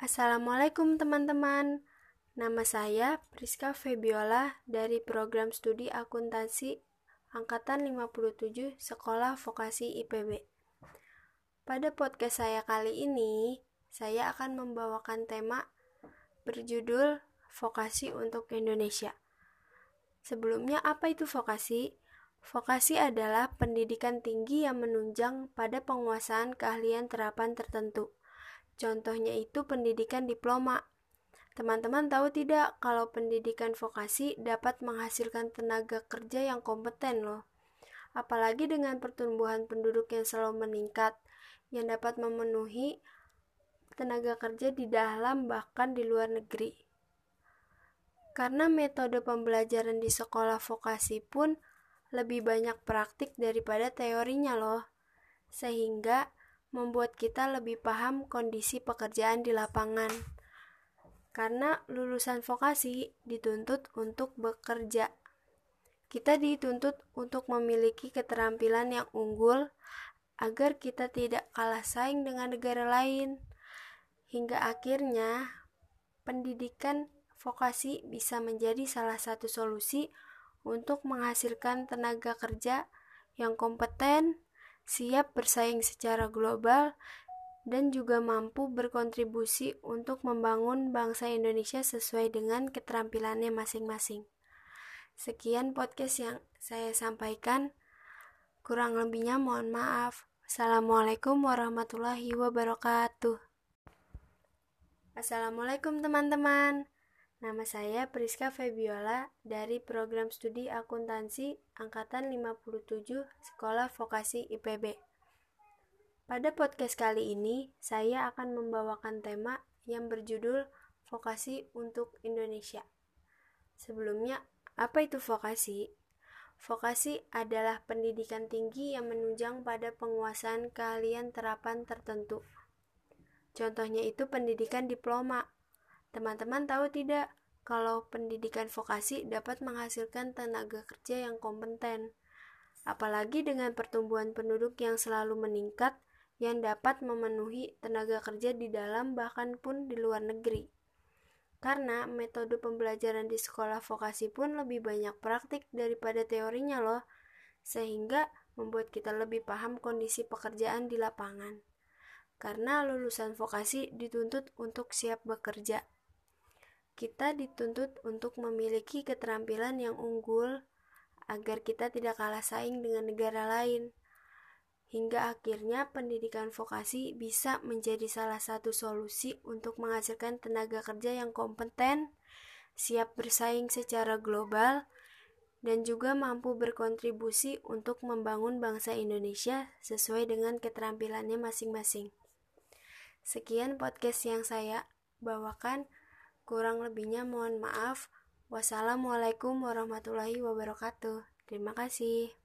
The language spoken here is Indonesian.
Assalamualaikum teman-teman. Nama saya Priska Febiola dari program studi akuntansi angkatan 57 Sekolah Vokasi IPB. Pada podcast saya kali ini, saya akan membawakan tema berjudul Vokasi untuk Indonesia. Sebelumnya, apa itu vokasi? Vokasi adalah pendidikan tinggi yang menunjang pada penguasaan keahlian terapan tertentu Contohnya itu pendidikan diploma. Teman-teman tahu tidak kalau pendidikan vokasi dapat menghasilkan tenaga kerja yang kompeten loh. Apalagi dengan pertumbuhan penduduk yang selalu meningkat, yang dapat memenuhi tenaga kerja di dalam bahkan di luar negeri. Karena metode pembelajaran di sekolah vokasi pun lebih banyak praktik daripada teorinya loh. Sehingga membuat kita lebih paham kondisi pekerjaan di lapangan. Karena lulusan vokasi dituntut untuk bekerja. Kita dituntut untuk memiliki keterampilan yang unggul agar kita tidak kalah saing dengan negara lain. Hingga akhirnya pendidikan vokasi bisa menjadi salah satu solusi untuk menghasilkan tenaga kerja yang kompeten, siap bersaing secara global, dan juga mampu berkontribusi untuk membangun bangsa Indonesia sesuai dengan keterampilannya masing-masing. Sekian podcast yang saya sampaikan. Kurang lebihnya mohon maaf. Assalamualaikum warahmatullahi wabarakatuh. Assalamualaikum teman-teman. Nama saya Priska Febiola dari program studi akuntansi angkatan 57 Sekolah Vokasi IPB. Pada podcast kali ini, saya akan membawakan tema yang berjudul Vokasi untuk Indonesia. Sebelumnya, apa itu vokasi? Vokasi adalah pendidikan tinggi yang menunjang pada penguasaan keahlian terapan tertentu. Contohnya itu pendidikan diploma Teman-teman tahu tidak kalau pendidikan vokasi dapat menghasilkan tenaga kerja yang kompeten, apalagi dengan pertumbuhan penduduk yang selalu meningkat yang dapat memenuhi tenaga kerja di dalam bahkan pun di luar negeri. Karena metode pembelajaran di sekolah vokasi pun lebih banyak praktik daripada teorinya loh, sehingga membuat kita lebih paham kondisi pekerjaan di lapangan. Karena lulusan vokasi dituntut untuk siap bekerja kita dituntut untuk memiliki keterampilan yang unggul agar kita tidak kalah saing dengan negara lain. Hingga akhirnya pendidikan vokasi bisa menjadi salah satu solusi untuk menghasilkan tenaga kerja yang kompeten, siap bersaing secara global, dan juga mampu berkontribusi untuk membangun bangsa Indonesia sesuai dengan keterampilannya masing-masing. Sekian podcast yang saya bawakan. Kurang lebihnya mohon maaf. Wassalamualaikum warahmatullahi wabarakatuh. Terima kasih.